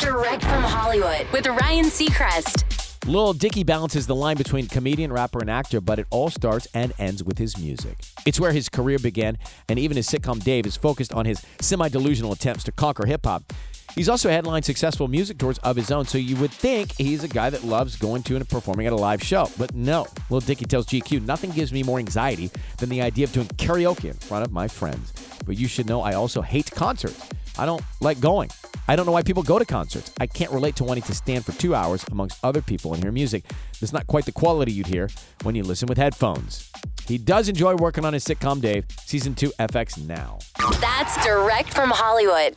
Direct from Hollywood with Ryan Seacrest. Lil Dicky balances the line between comedian, rapper, and actor, but it all starts and ends with his music. It's where his career began, and even his sitcom Dave is focused on his semi delusional attempts to conquer hip hop. He's also headlined successful music tours of his own, so you would think he's a guy that loves going to and performing at a live show. But no, Lil Dicky tells GQ, nothing gives me more anxiety than the idea of doing karaoke in front of my friends. But you should know I also hate concerts. I don't like going. I don't know why people go to concerts. I can't relate to wanting to stand for two hours amongst other people and hear music. It's not quite the quality you'd hear when you listen with headphones. He does enjoy working on his sitcom Dave, season 2 FX now. That's direct from Hollywood.